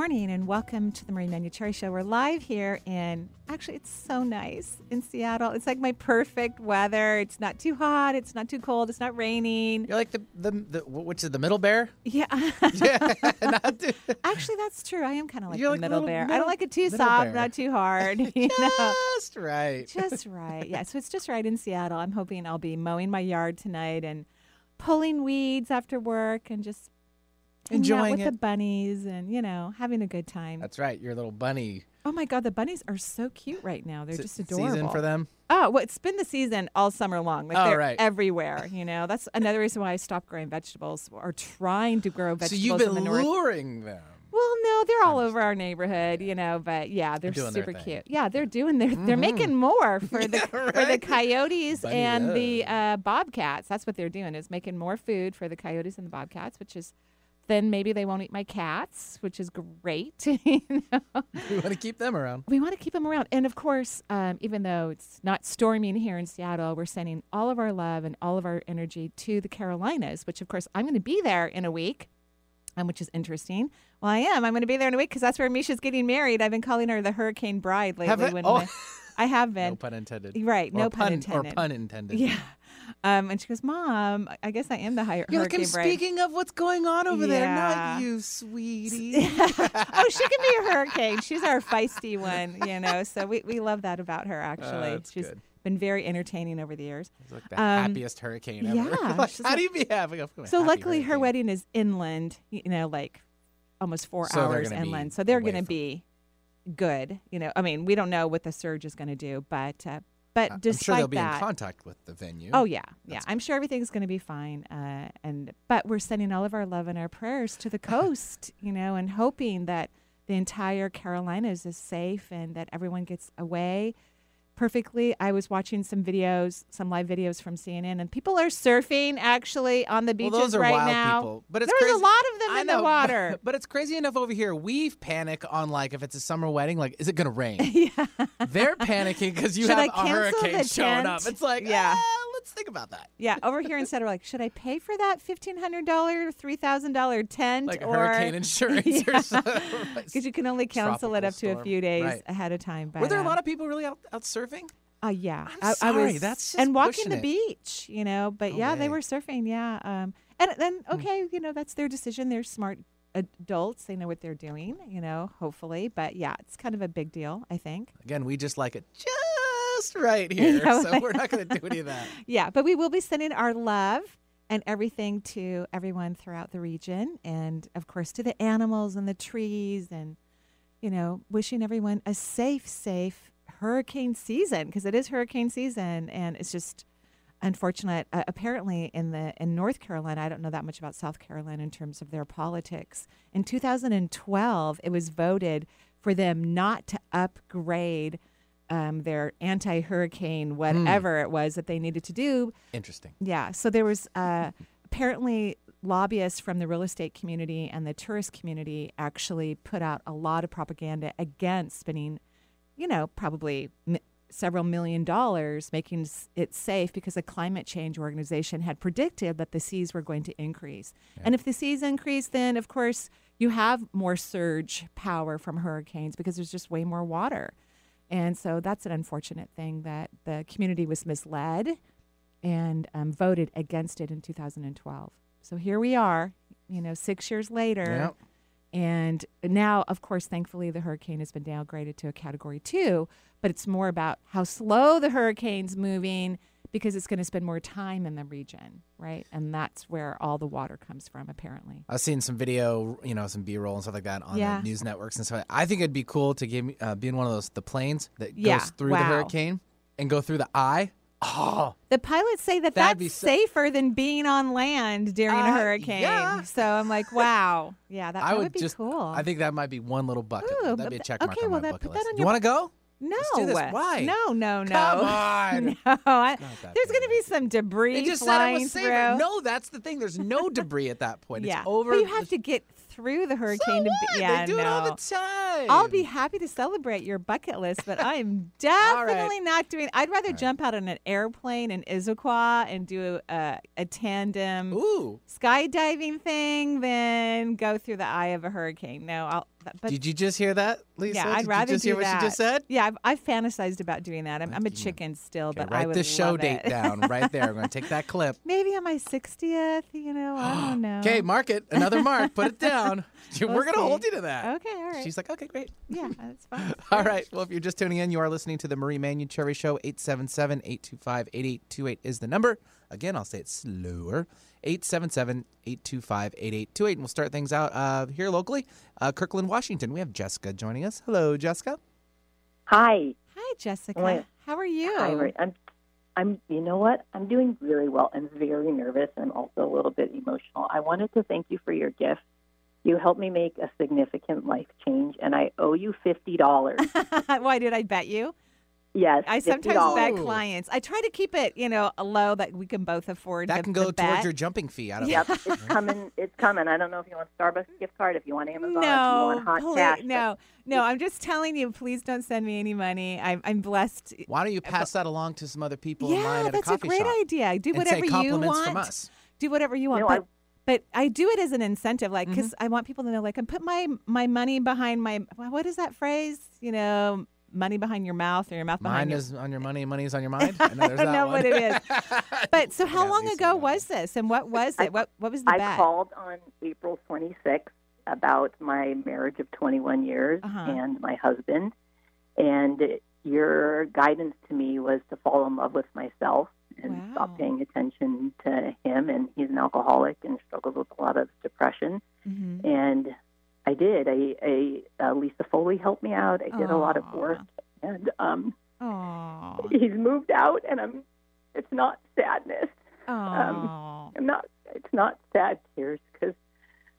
Good morning and welcome to the Marie Manuchehr Show. We're live here in, actually, it's so nice in Seattle. It's like my perfect weather. It's not too hot, it's not too cold, it's not raining. You're like the, the, the which is the middle bear? Yeah. Yeah. not too- actually, that's true. I am kind of like You're the like middle bear. I don't like it too soft, not too hard. You know? Just right. just right. Yeah, so it's just right in Seattle. I'm hoping I'll be mowing my yard tonight and pulling weeds after work and just Enjoying it with the bunnies and you know having a good time. That's right. Your little bunny oh my god, the bunnies are so cute right now. They're just adorable. season for them. Oh, well, it's been the season all summer long. Like Oh, they're right. everywhere. You know, that's another reason why I stopped growing vegetables or trying to grow vegetables. So you've in the been north. luring them. Well, no, they're all over our neighborhood, you know, but yeah, they're super cute. Yeah, they're doing their they're making more for the Yeah, for the coyotes Bunny and the uh, bobcats. That's what they're doing is making more food for the coyotes and the bobcats, which is then maybe they won't eat my cats, which is great. you know? We want to keep them around. We want to keep them around. And of course, um, even though it's not storming here in Seattle, we're sending all of our love and all of our energy to the Carolinas, which of course I'm going to be there in a week, um, which is interesting. Well, I am. I'm going to be there in a week because that's where Misha's getting married. I've been calling her the Hurricane Bride lately. Have when Oh. I have been. No pun intended. Right, Or no pun pun intended. Or pun intended. Yeah. Um, and she goes, Mom, I guess I am the hi- You're like, Hurricane I'm Bride. speaking of what's going on over there, not you, sweetie. oh, she can be a hurricane. She's our feisty one, you know. So we, we love that about her, actually. that's She's good. been very entertaining over the years. It's like the Um, happiest hurricane ever. yeah, Like, how like- do you be having a So happy luckily, her wedding is inland, you know, like almost four So hours be inland. So they're going to be good. You know, I mean, we don't know what the surge is going to do, but uh, but I'm despite sure they'll be that, in contact with the venue. oh yeah, yeah, That's I'm sure everything's going to be fine. Uh, and but we're sending all of our love and our prayers to the coast, you know, and hoping that the entire Carolinas is safe and that everyone gets away perfectly. I was watching some videos, some live videos from CNN, and people are surfing actually on the beaches well, those are right wild now. people. But it's There's crazy. a lot of them I in know, the water. But, but it's crazy enough over here. We panic on like if it's a summer wedding, like is it gonna rain? yeah. They're panicking because you Should have a hurricane showing up. It's like, Yeah. yeah, let's think about that. Yeah, over here instead, we're like, should I pay for that fifteen hundred dollar, three thousand dollar tent, Like or hurricane insurance Yeah. or something. Because you can only cancel it up to a few days Right. ahead of time. But, Were there a lot of people really out, out surfing? Uh, yeah, I'm I, I sorry, was, that's and walking the it. beach, you know. But No yeah, they were surfing. Yeah, um, and then Hmm. okay, you know, that's their decision. They're smart adults. They know what they're doing. You know, hopefully. But yeah, it's kind of a big deal. I think. Again, we just like it just right here, Yeah, so we're not going to do any of that. Yeah, but we will be sending our love and everything to everyone throughout the region, and of course to the animals and the trees, and you know, wishing everyone a safe, safe hurricane season because it is hurricane season, and it's just unfortunate. Uh, apparently, in the in North Carolina, I don't know that much about South Carolina in terms of their politics. In 2012, it was voted for them not to upgrade. Um, their anti-hurricane whatever it was that they needed to do Interesting. yeah. So there was uh, apparently lobbyists from the real estate community and the tourist community actually put out a lot of propaganda against spending, you know, probably m- several million dollars making it safe because a climate change organization had predicted that the seas were going to increase. And if the seas increase, then of course you have more surge power from hurricanes because there's just way more water. And so that's an unfortunate thing that the community was misled and um, voted against it in 2012. So here we are, you know, six years later. Yep. And now, of course, thankfully, the hurricane has been downgraded to a category two, but it's more about how slow the hurricane's moving because it's going to spend more time in the region, right? And that's where all the water comes from, apparently. I've seen some video, you know, some B-roll and stuff like that on Yeah. the news networks and stuff. I think it'd be cool to give uh, be in one of those the planes that Yeah, goes through wow. the hurricane and go through the eye Oh, The pilots say that that's be so- safer than being on land during a Uh, hurricane. yeah. So I'm like, wow, yeah, that, I that would would be just. cool. I think that might be one little bucket. Ooh, That'd be a check mark okay, on well, my that- bucket put that list. on You want to go? No, Let's do this. Why? No, no, no. Come on. No, I, there's going to be some debris They just said it flying was through. safer. No, that's the thing. There's no debris at that point. yeah, It's over. but you have to get through the So hurricane. to what? be, yeah, they do it all the time. I'll be happy to celebrate your bucket list, but I'm definitely not doing. I'd rather jump out on an airplane in Issaquah and do a, a tandem Ooh. skydiving thing than go through the eye of a hurricane. No, I'll. But Did you just hear that, Lisa? yeah, Did I'd rather you just do hear what that. she just said? Yeah, I've, I've fantasized about doing that. I'm, I'm a chicken still, Okay, but I would love to. write would this show love date it. down right there. I'm going to take that clip. Maybe on my 60th. You know, I don't know. Okay, mark it. Another mark. Put it down. We're going to hold you to that. Okay, all right. She's like, okay, great. yeah, that's fine. All right. Well, if you're just tuning in, you are listening to the Marie Manuchehr Show. 877 825 8828 is the number. Again, I'll say it slower. 877 825 8828. And we'll start things out uh, here locally. Uh, Kirkland, Washington. We have Jessica joining us. Hello, Jessica. Hi. Hi, Jessica. Wait. How are you? Hi, I'm, I'm. You know what? I'm doing really well. I'm very nervous. and also a little bit emotional. I wanted to thank you for your gift. You helped me make a significant life change, and I owe you fifty dollars. Why did I bet you? Yes, I sometimes $50. bet clients. I try to keep it, you know, low that we can both afford. That the, can the go towards bet. your jumping fee out of Yep, it. it's coming. It's coming. I don't know if you want Starbucks gift card, if you want Amazon, if you No, want hot please, cash. no, no. I'm just telling you. Please don't send me any money. I'm, I'm blessed. Why don't you pass that along to some other people in line Yeah, at that's a a great shop? idea. Do and whatever say you compliments want. from us. Do whatever you want. No, but, I- but I do it as an incentive, like Mm-hmm. because I want people to know, like, I put my my money behind my. What is that phrase? You know, money behind your mouth or your mouth behind Mine your. is on your money, money is on your mind. I know, there's I that know what it is. But so, how Yeah, long ago would was this, and what was I- it? what what was the I bet? called on April 26th about my marriage of 21 years Uh-huh. and my husband. And it, your guidance to me was to fall in love with myself and Wow. stop paying attention to him. And he's an alcoholic and struggles with a lot of depression. Mhm. And I did. I, I uh, Lisa Foley helped me out. I did a lot of work, and um, he's moved out. And I'm. It's not sadness. Aw. I'm not. It's not sad tears because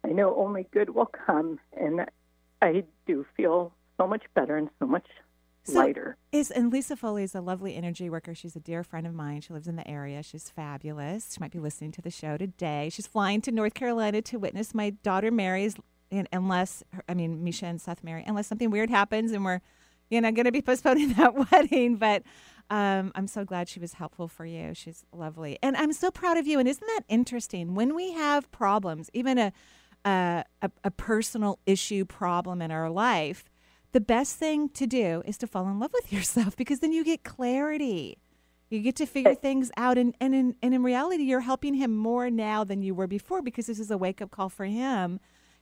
I know only good will come, and I do feel so much better and so much So- lighter. Is and Lisa Foley is a lovely energy worker. She's a dear friend of mine. She lives in the area. She's fabulous. She might be listening to the show today. She's flying to North Carolina to witness my daughter Mary's. Unless I mean Misha and Seth Mary, unless something weird happens and we're, you know, going to be postponing that wedding. But um, I'm so glad she was helpful for you. She's lovely, and I'm so proud of you. And isn't that interesting? When we have problems, even a a, a, a personal issue problem in our life, the best thing to do is to fall in love with yourself because then you get clarity. You get to figure things out. And, and, in, and in reality, you're helping him more now than you were before because this is a wake up call for him.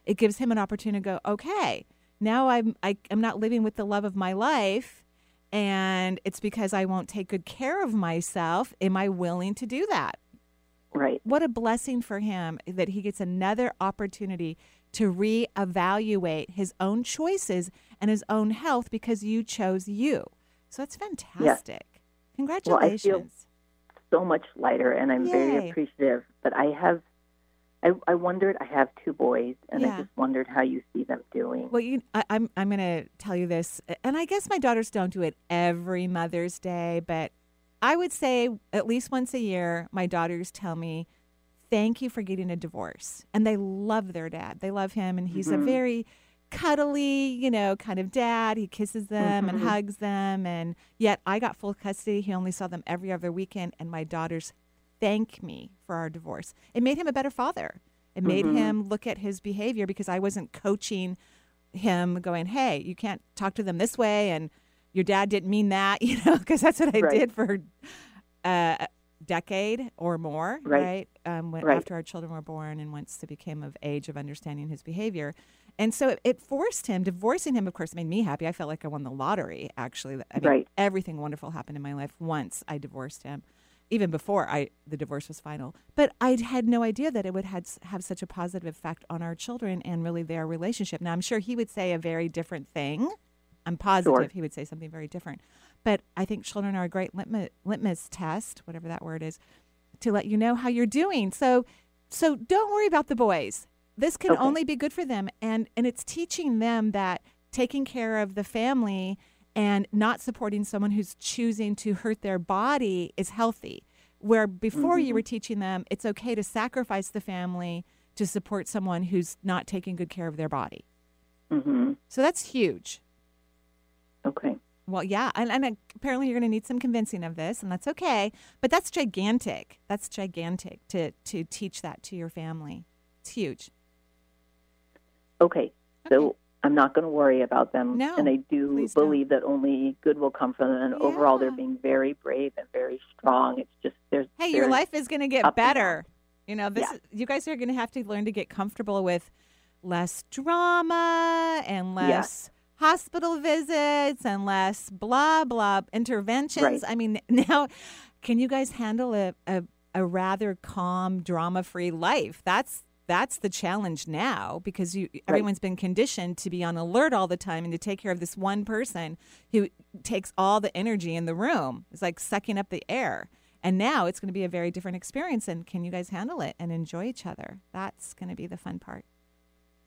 It gives him an opportunity to go, okay, now I'm, I, I'm not living with the love of my life. And it's because I won't take good care of myself. Am I willing to do that? Right. what a blessing for him that he gets another opportunity to reevaluate his own choices and his own health because you chose you. So that's fantastic. Well, I Congratulations. feel- So much lighter, and I'm Yay. very appreciative. But I have. I, I wondered. I have two boys, and Yeah. I just wondered how you see them doing. well, you, I, I'm I'm going to tell you this, and I guess my daughters don't do it every Mother's Day, but I would say at least once a year, my daughters tell me, "Thank you for getting a divorce," and they love their dad. They love him, and he's a Mhm. very cuddly, you know, kind of dad. He kisses them and Mhm. hugs them, and yet I got full custody. He only saw them every other weekend, and my daughters thank me for our divorce. It made him a better father. It made Mhm. him look at his behavior because I wasn't coaching him, going, "Hey, you can't talk to them this way," and your dad didn't mean that, you know, because that's what I Right. did for uh, a decade or more, Right. right? Um, when, Right. After our children were born and once they became of age of understanding his behavior. And so it, it forced him, divorcing him, of course, made me happy. I felt like I won the lottery, actually. I mean, Right. everything wonderful happened in my life once I divorced him, even before I the divorce was final. But I had no idea that it would had, have such a positive effect on our children and really their relationship. Now, I'm sure he would say a very different thing. I'm positive Sure. he would say something very different. But I think children are a great litmus, litmus test, whatever that word is, to let you know how you're doing. So, so don't worry about the boys. This can Okay. only be good for them, and and it's teaching them that taking care of the family and not supporting someone who's choosing to hurt their body is healthy. Where before you were teaching them it's okay to sacrifice the family to support someone who's not taking good care of their body. hmm So that's huge. Okay. Well, yeah, and, and apparently you're going to need some convincing of this, and that's okay. But that's gigantic. That's gigantic to to teach that to your family. It's huge. Okay. So I'm not going to worry about them. No, And I do please don't. believe that only good will come from them. And overall, they're being very brave and very strong. It's just there's. Hey, your life is going to get up and down. better. You know, this Yeah. is, you guys are going to have to learn to get comfortable with less drama and less hospital visits and less blah blah interventions. Right. I mean, now can you guys handle a a, a rather calm, drama-free life? That's that's the challenge now because you everyone's been conditioned to be on alert all the time and to take care of this one person who takes all the energy in the room. It's like sucking up the air. And now it's going to be a very different experience. And can you guys handle it and enjoy each other? That's going to be the fun part.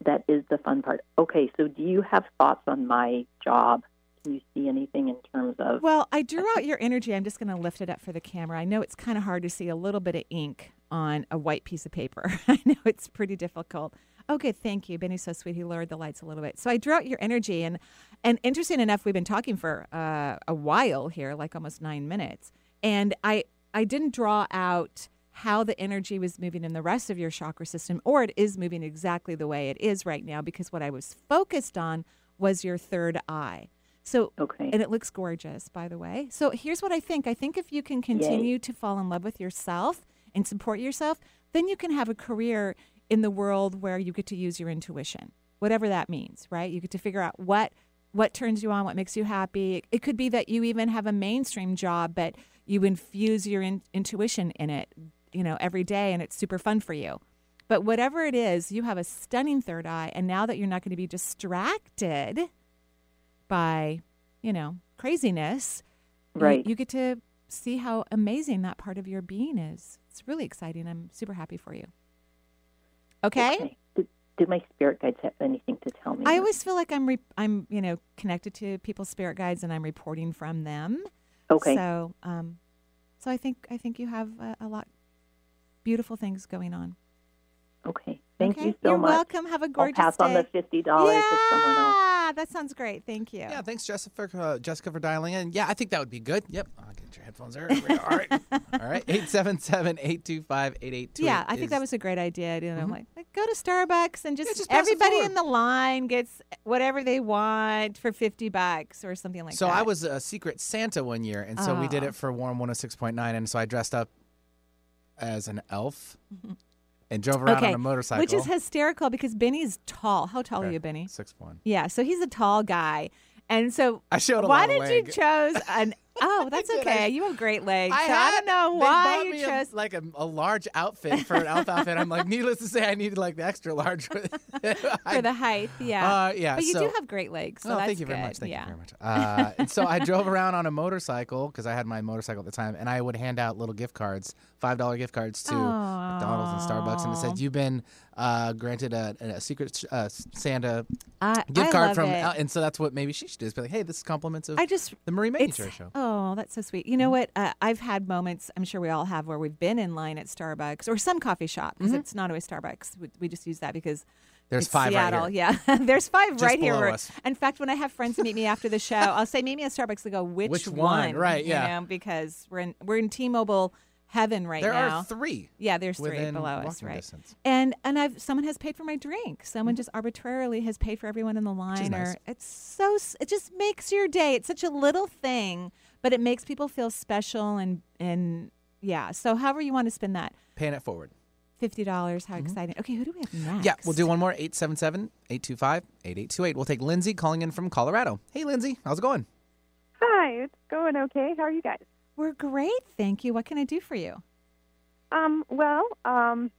That is the fun part. Okay. So do you have thoughts on my job? Can you see anything in terms of? Well, I drew out your energy. I'm just going to lift it up for the camera. I know it's kind of hard to see a little bit of ink on a white piece of paper. I know it's pretty difficult. Oh, good. Thank you. Benny's so sweet. He lowered the lights a little bit. So I drew out your energy. And, and interesting enough, we've been talking for uh, a while here, like almost nine minutes. And I, I didn't draw out how the energy was moving in the rest of your chakra system, or it is moving exactly the way it is right now, because what I was focused on was your third eye. So Okay. and it looks gorgeous, by the way. So here's what I think. I think if you can continue to fall in love with yourself and support yourself, then you can have a career in the world where you get to use your intuition, whatever that means, right? You get to figure out what what turns you on, what makes you happy. It could be that you even have a mainstream job, but you infuse your in, intuition in it, you know, every day, and it's super fun for you. But whatever it is, you have a stunning third eye, and now that you're not going to be distracted by, you know, craziness, you- Right. You, get to see how amazing that part of your being is. It's really exciting. I'm super happy for you. Okay? Do, do my spirit guides have anything to tell me? I always feel like I'm re- I'm, you know, connected to people's spirit guides and I'm reporting from them. Okay. So, um so I think I think you have a, a lot beautiful things going on. okay. Thank okay? you so You're much. welcome. Have a I'll gorgeous pass on the fifty dollars to someone else. Yeah, that sounds great. Thank you. Yeah, thanks, Jessica, uh, Jessica, for dialing in. Yeah, I think that would be good. Yep. I'll get your headphones there. There we go. All right. All right. 877 825 8828. Yeah, I think that was a great idea. You know, like, like go to Starbucks and just, Mm-hmm. just everybody in the line gets whatever they want for fifty bucks or something like So that. I was a secret Santa one year, and so we did Oh. it for Warm 106.9, and so I dressed up as an elf and drove around okay, on a motorcycle. which is hysterical because Benny's tall. How tall are you, Benny? Six one. Yeah, so he's a tall guy, and so I showed a why lot of did leg. you chose an? Oh, that's. I- okay. you have great legs. I, so I don't know why you me a- chose. like a, a large outfit for an elf outfit. I'm like, needless to say, I needed like the extra large for, for the height, yeah. Uh, yeah, but you so- do have great legs, so oh, thank you good. very much. Thank yeah. you very much. Uh, and so I drove around on a motorcycle because I had my motorcycle at the time, and I would hand out little gift cards, five dollar gift cards to McDonald's and Starbucks, and it said you've been uh, granted a, a secret uh, Santa I, gift I card from, it. And so that's what maybe she should do is be like, hey, this is compliments of I just the Marie Manuchehr show. oh, that's so sweet. You know what? Uh, I've had moments. I'm sure we all have where we've been in line at Starbucks or some coffee shop because it's not always Starbucks. We, we just use that because Mm-hmm. There's five right Seattle. here. Yeah, there's five Just right here. where- us. In fact, when I have friends meet me after the show, I'll say meet me at Starbucks. They go, which, Which one? Right, you yeah. know, because we're in we're in T-Mobile heaven right There now. There are three yeah, there's three below us, right? distance. And and I've someone has paid for my drink. Someone just arbitrarily has paid for everyone in the line. nice. Or it's so it just makes your day. It's such a little thing, but it makes people feel special and and yeah. So however you want to spend that Paying it forward. fifty dollars, how exciting! Okay, who do we have next? Mm-hmm. Yeah, we'll do one more 877 825 8828. We'll take Lindsay calling in from Colorado. Hey, Lindsay, how's it going? Hi, it's going okay. How are you guys? We're great, thank you. What can I do for you? Um, well, um,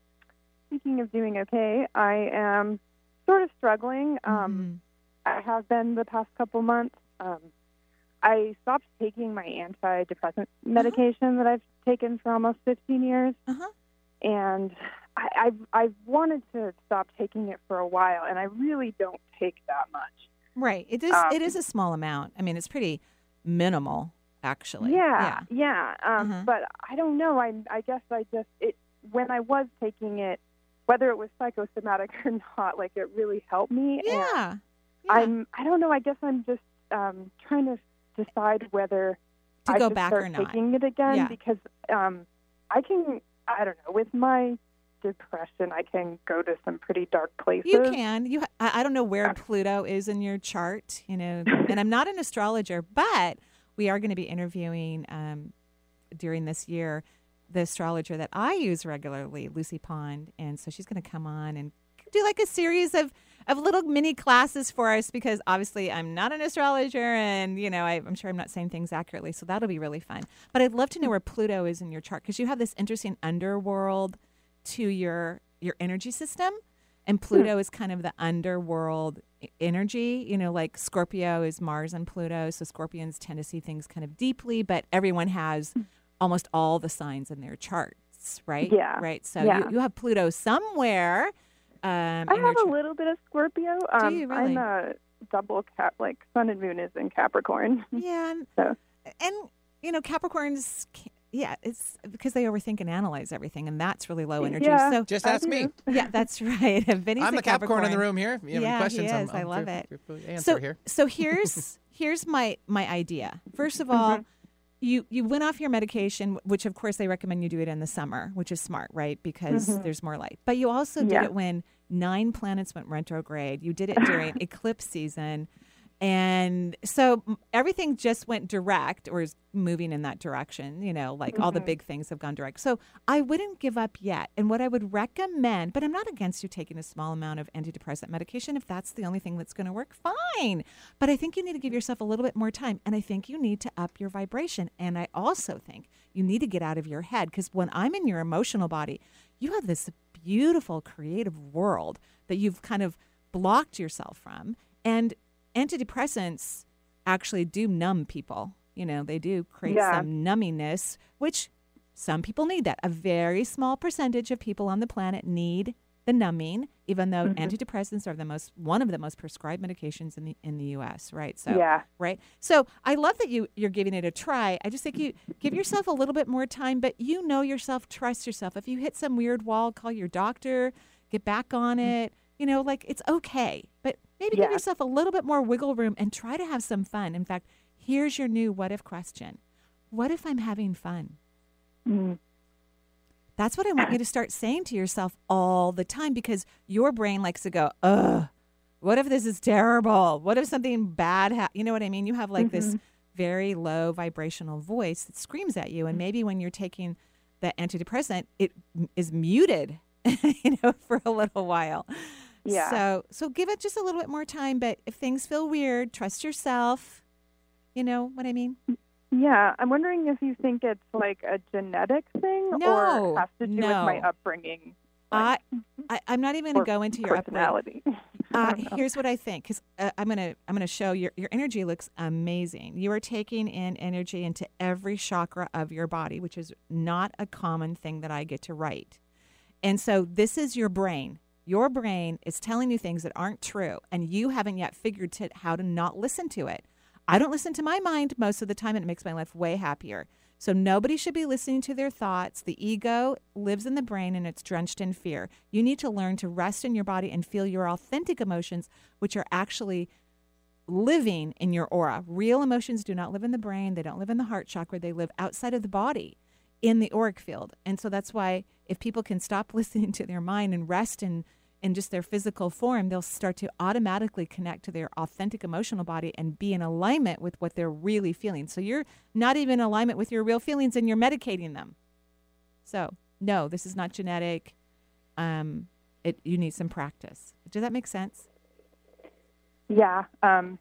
speaking of doing okay, I am sort of struggling. Um, Mhm. I have been the past couple months. Um, I stopped taking my antidepressant Uh-huh. medication that I've taken for almost 15 years, Uh-huh. and I, I've I've wanted to stop taking it for a while, and I really don't take that much. Right. It is. Um, it is a small amount. I mean, it's pretty minimal, actually. Yeah, yeah. Um, Uh-huh. But I don't know. I I guess I just it when I was taking it, whether it was psychosomatic or not, like it really helped me. Yeah. And Yeah. I'm I don't know. I guess I'm just um, trying to decide whether To I go back start or not. taking it again Yeah. because um, I can. I don't know. With my depression, I can go to some pretty dark places. You can. You. I, I don't know where Pluto is in your chart. You know, and I'm not an astrologer, but we are going to be interviewing um, during this year the astrologer that I use regularly, Lucy Pond, and so she's going to come on and do like a series of of little mini classes for us because obviously I'm not an astrologer and you know I, I'm sure I'm not saying things accurately, so that'll be really fun. But I'd love to know mm. where Pluto is in your chart because you have this interesting underworld to your your energy system and hmm. Pluto is kind of the underworld energy, you know, like Scorpio is Mars and Pluto, so Scorpions tend to see things kind of deeply, but everyone has hmm. almost all the signs in their charts, right? Yeah. Right. So Yeah. you, you have Pluto somewhere. Um, I in your have a little bit of Scorpio. Um, you really? I'm a double cap, like Sun and Moon is in Capricorn. Yeah, and, So- and you know Capricorns. Yeah, it's because they overthink and analyze everything, and that's really low energy. Yeah. So Just ask me. yeah, that's right. Vinny's I'm a the Capricorn in the room here. If you have Yeah, any he questions, I'm, is. I I'm love here- it. here for the answer so here. so here's here's my my idea. First of all, you you went off your medication, which of course they recommend you do it in the summer, which is smart, right? Because mm-hmm. there's more light. But you also did Yeah. it when nine planets went retrograde. You did it during eclipse season. And so everything just went direct or is moving in that direction, you know, like all the mm-hmm. big things have gone direct. So I wouldn't give up yet. And what I would recommend, but I'm not against you taking a small amount of antidepressant medication if that's the only thing that's going to work, fine. But I think you need to give yourself a little bit more time. And I think you need to up your vibration. And I also think you need to get out of your head because when I'm in your emotional body, you have this beautiful creative world that you've kind of blocked yourself from. And antidepressants actually do numb people. You know, they do create Yeah. some nummingness, which some people need that. A very small percentage of people on the planet need the numbing, even though mm-hmm. antidepressants are the most one of the most prescribed medications in the in the US, right? So Yeah. right? So I love that you you're giving it a try. I just think you give yourself a little bit more time, but you know yourself, trust yourself. If you hit some weird wall, call your doctor, get back on mm-hmm. it. You know, like it's okay. But maybe give yourself a little bit more wiggle room and try to have some fun. In fact, here's your new what if question. What if I'm having fun? Mm. That's what I want you to start saying to yourself all the time because your brain likes to go, ugh, what if this is terrible? What if something bad ha-? You know what I mean? You have like this very low vibrational voice that screams at you. And maybe when you're taking the antidepressant, it is muted, you know, for a little while. Yeah. So, so give it just a little bit more time. But if things feel weird, trust yourself. You know what I mean? Yeah, I'm wondering if you think it's like a genetic thing No, or has to do no. with my upbringing. I, like, I, I'm not even going to go into your personality. Uh, here's what I think, because uh, I'm gonna I'm gonna show your your energy looks amazing. You are taking in energy into every chakra of your body, which is not a common thing that I get to write. And so this is your brain. Your brain is telling you things that aren't true, and you haven't yet figured to, how to not listen to it. I don't listen to my mind most of the time, and it makes my life way happier. So nobody should be listening to their thoughts. The ego lives in the brain and it's drenched in fear. You need to learn to rest in your body and feel your authentic emotions, which are actually living in your aura. Real emotions do not live in the brain, they don't live in the heart chakra, they live outside of the body in the auric field. And so that's why if people can stop listening to their mind and rest in in just their physical form, they'll start to automatically connect to their authentic emotional body and be in alignment with what they're really feeling. So you're not even in alignment with your real feelings and you're medicating them. So, no, this is not genetic. Um, it, you need some practice. Does that make sense? Yeah, um,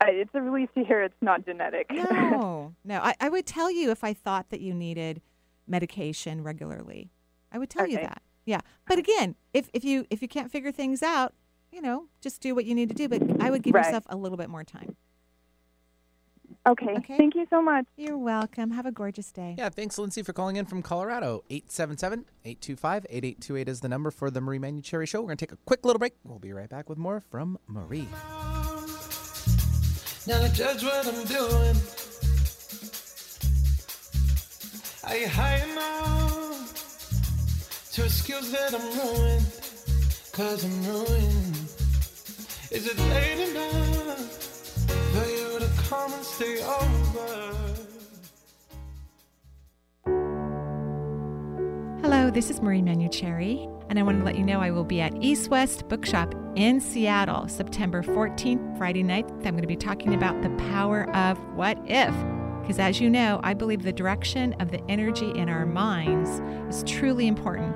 I, it's a relief to hear it's not genetic. No, no. I, I would tell you if I thought that you needed medication regularly. I would tell you that. Yeah. But again, if, if you if you can't figure things out, you know, just do what you need to do. But I would give Right. yourself a little bit more time. Okay. Okay. Thank you so much. You're welcome. Have a gorgeous day. Yeah, thanks, Lindsay, for calling in from Colorado. 877 825 8828 is the number for the Marie Manuchehr Show. We're going to take a quick little break. We'll be right back with more from Marie. Now to judge what I'm doing. Are you high enough to excuse that I'm ruined? Cause I'm ruined. Is it late enough for you to come and stay over? Hello, this is Marie Manuchehr, and I want to let you know I will be at East West Bookshop in Seattle September 14th, Friday night. I'm going to be talking about the power of what if. Because as you know, I believe the direction of the energy in our minds is truly important.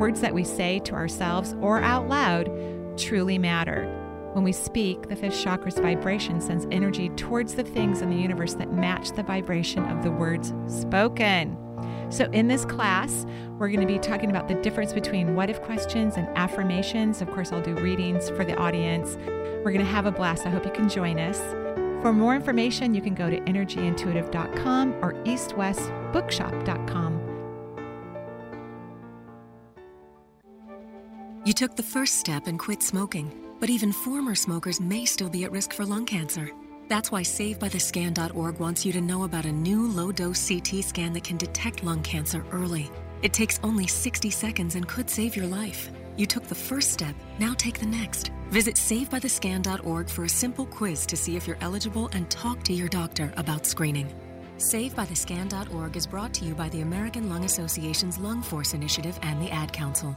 Words that we say to ourselves or out loud truly matter. When we speak, the fifth chakra's vibration sends energy towards the things in the universe that match the vibration of the words spoken. So, in this class, we're going to be talking about the difference between what if questions and affirmations. Of course, I'll do readings for the audience. We're going to have a blast. I hope you can join us. For more information, you can go to energyintuitive.com or eastwestbookshop.com. You took the first step and quit smoking, but even former smokers may still be at risk for lung cancer. That's why SaveByTheScan.org wants you to know about a new low dose CT scan that can detect lung cancer early. It takes only 60 seconds and could save your life. You took the first step, now take the next. Visit SaveByTheScan.org for a simple quiz to see if you're eligible and talk to your doctor about screening. SaveByTheScan.org is brought to you by the American Lung Association's Lung Force Initiative and the Ad Council.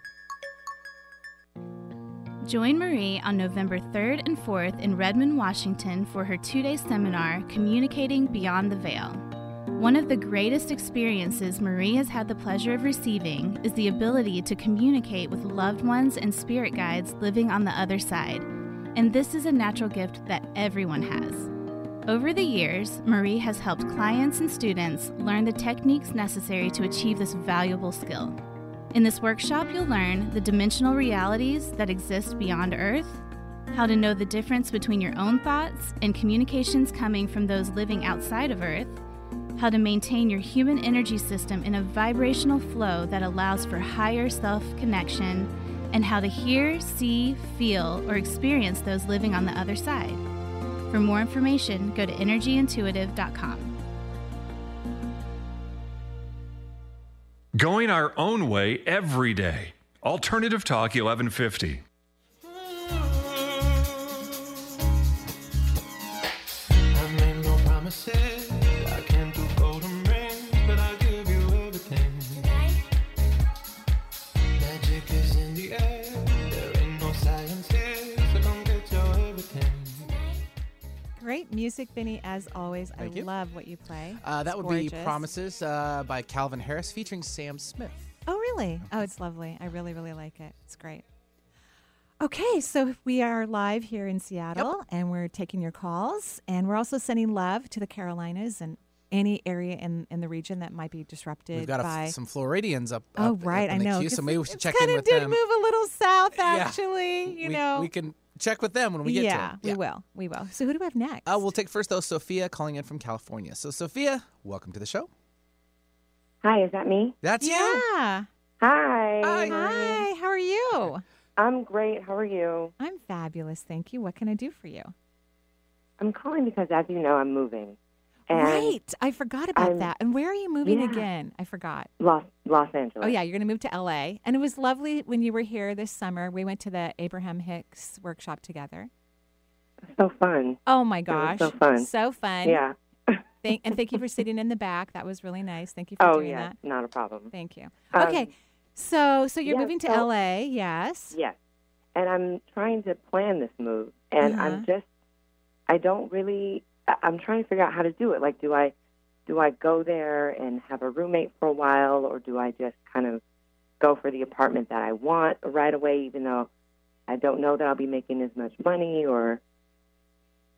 Join Marie on November 3rd and 4th in Redmond, Washington for her two day seminar, Communicating Beyond the Veil. One of the greatest experiences Marie has had the pleasure of receiving is the ability to communicate with loved ones and spirit guides living on the other side. And this is a natural gift that everyone has. Over the years, Marie has helped clients and students learn the techniques necessary to achieve this valuable skill. In this workshop, you'll learn the dimensional realities that exist beyond Earth, how to know the difference between your own thoughts and communications coming from those living outside of Earth, how to maintain your human energy system in a vibrational flow that allows for higher self connection, and how to hear, see, feel, or experience those living on the other side. For more information, go to energyintuitive.com. Going our own way every day. Alternative Talk 1150. Music, Benny, as always. Thank I you. love what you play. Uh, that It's would be. Promises uh, by Calvin Harris featuring Sam Smith. Oh, really? Oh, it's lovely. I really, really like it. It's great. Okay, so we are live here in Seattle and we're taking your calls. And we're also sending love to the Carolinas and any area in, in the region that might be disrupted We've got a by. f- some Floridians up. oh, right. up I the know. queue, so maybe we should check in with them. kinda did move a little south, Yeah. actually. You we, know. we can check with them when we get yeah, to them. we will. We will. So who do we have next? Uh, we'll take first though Sophia calling in from California. So Sophia, welcome to the show. Hi, is that me? That's you. yeah. Hi. Hi. Hi. How are you? I'm great. How are you? I'm fabulous. Thank you. What can I do for you? I'm calling because, as you know, I'm moving. And right. I forgot about I'm- that. And where are you moving Yeah. again? I forgot. Los Los Angeles. Oh, yeah. You're going to move to LA. And it was lovely when you were here this summer. We went to the Abraham Hicks workshop together. So fun. Oh, my gosh. so fun. So fun. Yeah. Thank, and thank you for sitting in the back. That was really nice. Thank you for Oh, doing yeah. that. Not a problem. Thank you. Um, okay. So, so you're yeah, moving to so- LA. Yes. Yes. And I'm trying to plan this move, and Uh-huh. I'm just, I don't really. I'm trying to figure out how to do it. Like, do I, do I go there and have a roommate for a while, or do I just kind of go for the apartment that I want right away, even though I don't know that I'll be making as much money? Or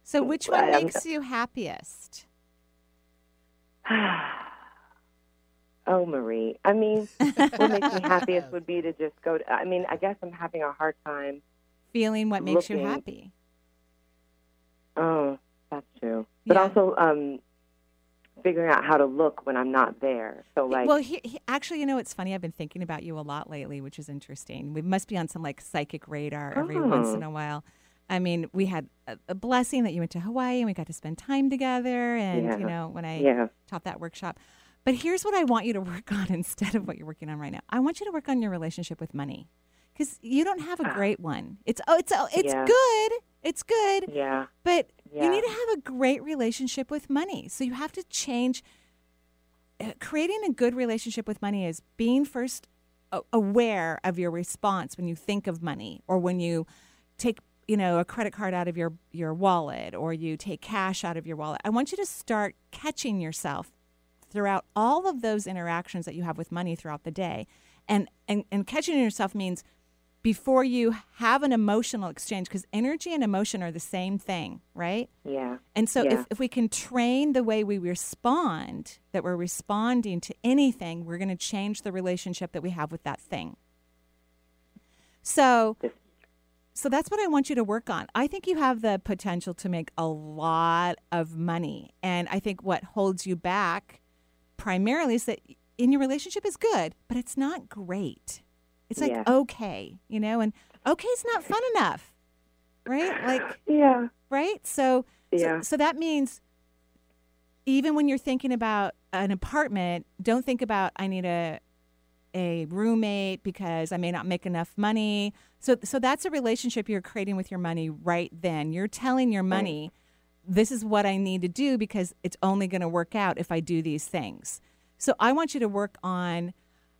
So, which one I'm- makes you happiest? oh, Marie, I mean, what makes me happiest would be to just go. To, I mean, I guess I'm having a hard time. Feeling what makes you happy. Oh, that's true. But also, um, figuring out how to look when I'm not there. So, like, well, he, he, actually, you know, it's funny. I've been thinking about you a lot lately, which is interesting. We must be on some like psychic radar every once Oh. in a while. I mean, we had a, a blessing that you went to Hawaii and we got to spend time together. And, Yeah. you know, when I Yeah. taught that workshop. But here's what I want you to work on instead of what you're working on right now. I want you to work on your relationship with money because you don't have a great one. It's, oh, it's, oh, it's Yeah. good. It's good. yeah, But Yeah. you need to have a great relationship with money. So you have to change. uh, Creating a good relationship with money is being first aware of your response when you think of money or when you take you know a credit card out of your your wallet or you take cash out of your wallet. I want you to start catching yourself throughout all of those interactions that you have with money throughout the day. And and, and catching yourself means before you have an emotional exchange because energy and emotion are the same thing, right? yeah. And so Yeah. if, if we can train the way we respond, that we're responding to anything, we're going to change the relationship that we have with that thing. So so that's what I want you to work on. I think you have the potential to make a lot of money. And I think what holds you back primarily is that in your relationship is good, but it's not great. It's like Yeah. okay, you know, and okay is not fun enough. Right? Like Yeah. right? So, Yeah. so so that means even when you're thinking about an apartment, don't think about I need a a roommate because I may not make enough money. So so that's a relationship you're creating with your money right then. You're telling your money this is what I need to do because it's only going to work out if I do these things. So I want you to work on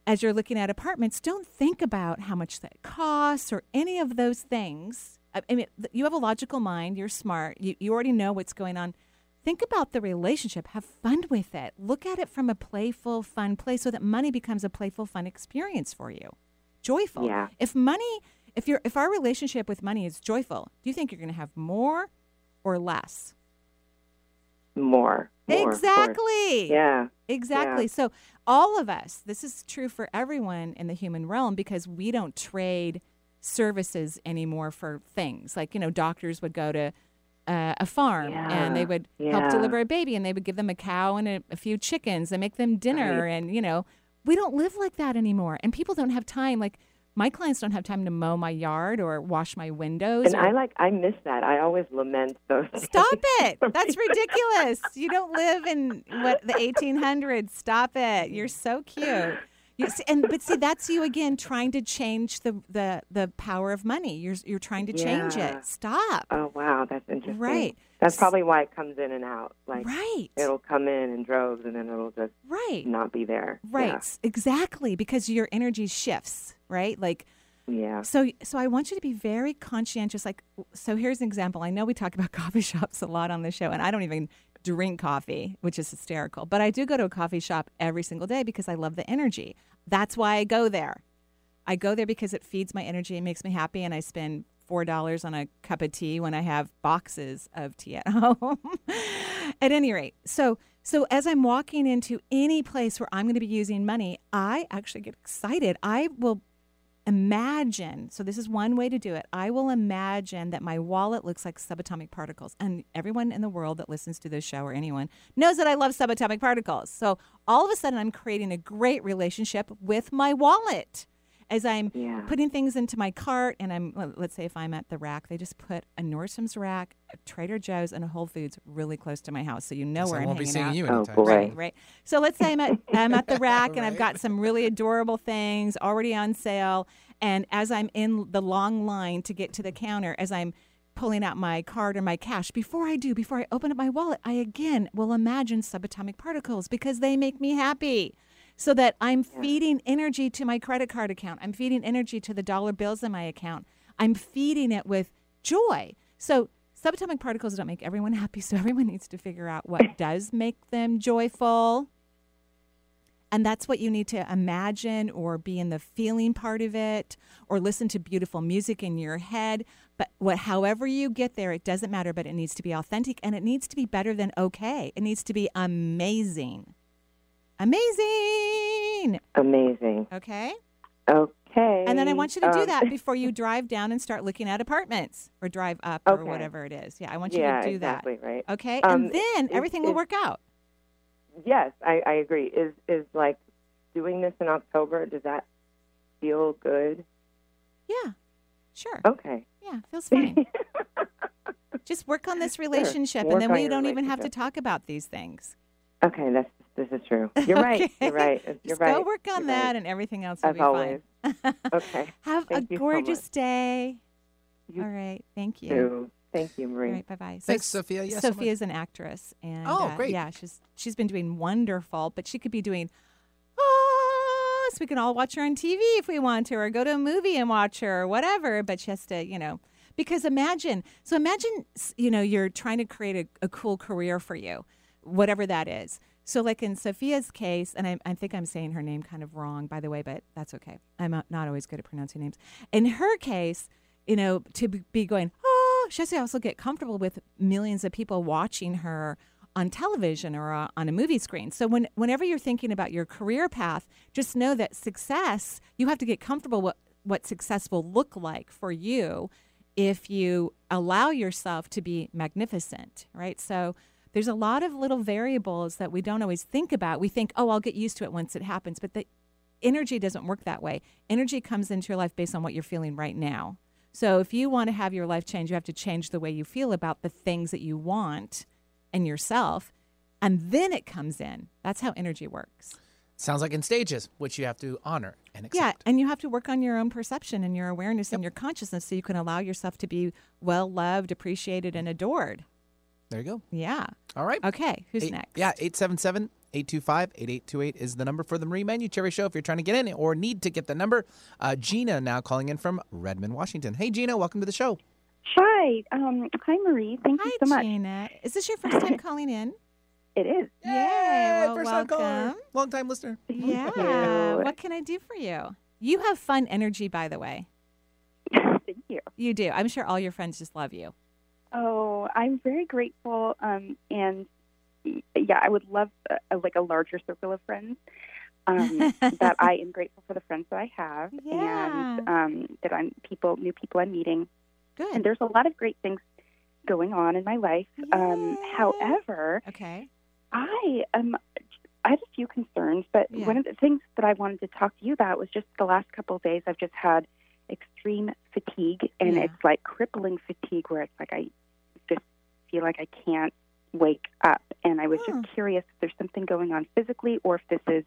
as you're looking at apartments, don't think about how much that costs or any of those things. I mean, you have a logical mind, you're smart, you, you already know what's going on. Think about the relationship, have fun with it. Look at it from a playful, fun place so that money becomes a playful, fun experience for you. Joyful. Yeah. If money, if your if our relationship with money is joyful, do you think you're going to have more or less? More. More. Exactly. Yeah. Exactly. Yeah. So, all of us, this is true for everyone in the human realm because we don't trade services anymore for things. Like, you know, doctors would go to uh, a farm and they Yeah. would help deliver a baby and they would give them a cow and a, a few chickens and make them dinner. Right. And, you know, we don't live like that anymore. And people don't have time. Like, my clients don't have time to mow my yard or wash my windows. And or- I like I miss that. I always lament those. Stop it. That's ridiculous. You don't live in what the 1800s. Stop it. You're so cute. See, and but see that's you again trying to change the the the power of money. You're you're trying to change it. Stop. Oh wow, that's interesting. Right. That's probably why it comes in and out. Like Right. it'll come in in droves and then it'll just Right. not be there. Right. Exactly because your energy shifts, right? Like Yeah. Yeah. So, so I want you to be very conscientious. Like, so here's an example. I know we talk about coffee shops a lot on the show, and I don't even drink coffee, which is hysterical. But I do go to a coffee shop every single day because I love the energy. That's why I go there. I go there because it feeds my energy, it makes me happy, and I spend four dollars on a cup of tea when I have boxes of tea at home. at any rate, so so as I'm walking into any place where I'm going to be using money, I actually get excited. I will imagine so this is one way to do it. I will imagine that my wallet looks like subatomic particles and everyone in the world that listens to this show or anyone knows that i love subatomic particles. So all of a sudden i'm creating a great relationship with my wallet as i'm Yeah. putting things into my cart and i'm let's say if i'm at the rack they just put a nordstrom's rack a trader joe's and a whole foods really close to my house so you know where I i'm won't be seeing out. you Oh, anytime boy. soon. Right, right. So let's say I'm at I'm at the rack and I've got some really adorable things already on sale. And as I'm in the long line to get to the counter, as I'm pulling out my card or my cash, before I do, before I open up my wallet, I again will imagine subatomic particles because they make me happy. So that I'm feeding energy to my credit card account. I'm feeding energy to the dollar bills in my account. I'm feeding it with joy. So subatomic particles don't make everyone happy, so everyone needs to figure out what does make them joyful. And that's what you need to imagine or be in the feeling part of it or listen to beautiful music in your head. But what however you get there, it doesn't matter, but it needs to be authentic and it needs to be better than okay. It needs to be amazing. Amazing. Amazing. Okay? Okay. And then I want you to do Um, that before you drive down and start looking at apartments or drive up or whatever it is. Yeah, I want you yeah, to do exactly, right. that. Okay? Um, and then is- everything will work out. Yes, I, I agree. Is is like doing this in October? Does that feel good? Yeah. Sure. Okay. Yeah, feels fine. Just work on this relationship and then we don't even have to talk about these things. Okay, that's this is true. You're right. You're right. You're Just right. go work on You're that right. and everything else will As be always. fine. Okay. Have Thank a you so gorgeous day. You All right. Thank you. too. Thank you, Marie. All right, bye bye. Thanks, Sophia. Yeah, so Sophia much. is an actress, and Oh, uh, great. Yeah, she's she's been doing wonderful, but she could be doing. Oh, so we can all watch her on TV if we want to, or go to a movie and watch her, or whatever. But she has to, you know, because imagine. So imagine, you know, you're trying to create a, a cool career for you, whatever that is. So, like in Sophia's case, and I, I think I'm saying her name kind of wrong, by the way, but that's okay. I'm not always good at pronouncing names. In her case, you know, to be- going, oh, she has to also get comfortable with millions of people watching her on television or uh, on a movie screen. So when whenever you're thinking about your career path, just know that success, you have to get comfortable what what success will look like for you if you allow yourself to be magnificent, right? So there's a lot of little variables that we don't always think about. We think, "Oh, I'll get used to it once it happens," but the energy doesn't work that way. Energy comes into your life based on what you're feeling right now. So if you want to have your life change, you have to change the way you feel about the things that you want and yourself, and then it comes in. That's how energy works. Sounds like in stages, which you have to honor and accept. Yeah, and you have to work on your own perception and your awareness and your consciousness so you can allow yourself to be well loved, appreciated, and adored. There you go. Yeah. All right. Okay, who's Eight- next? Yeah, 877 825 8828 is the number for the Marie Manuchehri Show if you're trying to get in or need to get the number. Uh, Gina now calling in from Redmond, Washington. Hey, Gina, welcome to the show. Hi, um, hi Marie. Thank Hi, you so much. Gina. Is this your first time calling in? It is. Yay! Well, first time caller, welcome. long time listener. Yeah. you. What can I do for you? You have fun energy, by the way. Thank you. You do. I'm sure all your friends just love you. Oh, I'm very grateful. Um, and yeah, I would love uh, like a larger circle of friends. Um, that I am grateful for the friends that I have, Yeah. and um, that I'm people, new people I'm meeting. Good. And there's a lot of great things going on in my life. Um, however, okay, I um, I had a few concerns, but Yeah. one of the things that I wanted to talk to you about was just the last couple of days I've just had extreme fatigue, and Yeah. it's like crippling fatigue where it's like I feel like I can't wake up. And I was just curious if there's something going on physically or if this is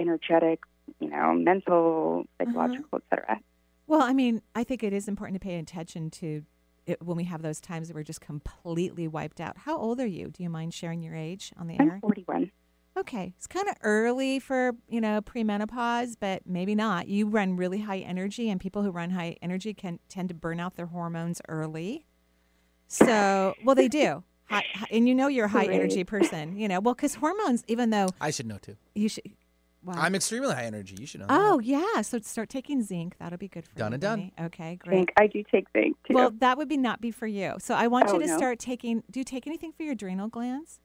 energetic, you know, mental, Uh-huh. psychological, et cetera. Well, I mean, I think it is important to pay attention to it when we have those times that we're just completely wiped out. How old are you? Do you mind sharing your age on the air? I'm 41. Okay, it's kind of early for you know premenopause, but maybe not. You run really high energy, and people who run high energy can tend to burn out their hormones early. So, well, they do, high, hi- and you know you're a high energy person. You know, well, because hormones, even though I should know too. you should. Wow. I'm extremely high energy. You should know. Oh yeah, so start taking zinc. That'll be good for Done you. Done and done. Okay, great. Zinc. I do take zinc too. Well, that would be not be for you. So I want Oh, you to no? start taking. Do you take anything for your adrenal glands?